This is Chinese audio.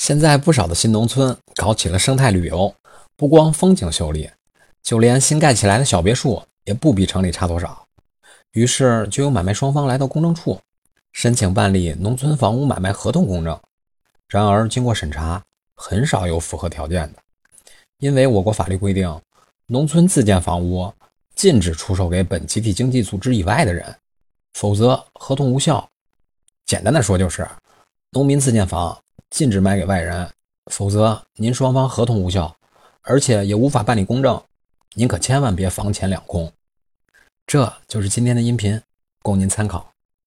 现在不少的新农村搞起了生态旅游，不光风景秀丽，就连新盖起来的小别墅也不比城里差多少。于是就有买卖双方来到公证处申请办理农村房屋买卖合同公证。然而经过审查，很少有符合条件的，因为我国法律规定，农村自建房屋禁止出售给本集体经济组织以外的人，否则合同无效。简单的说就是，农民自建房。禁止卖给外人，否则您双方合同无效，而且也无法办理公证。您可千万别房钱两空。这就是今天的音频，供您参考。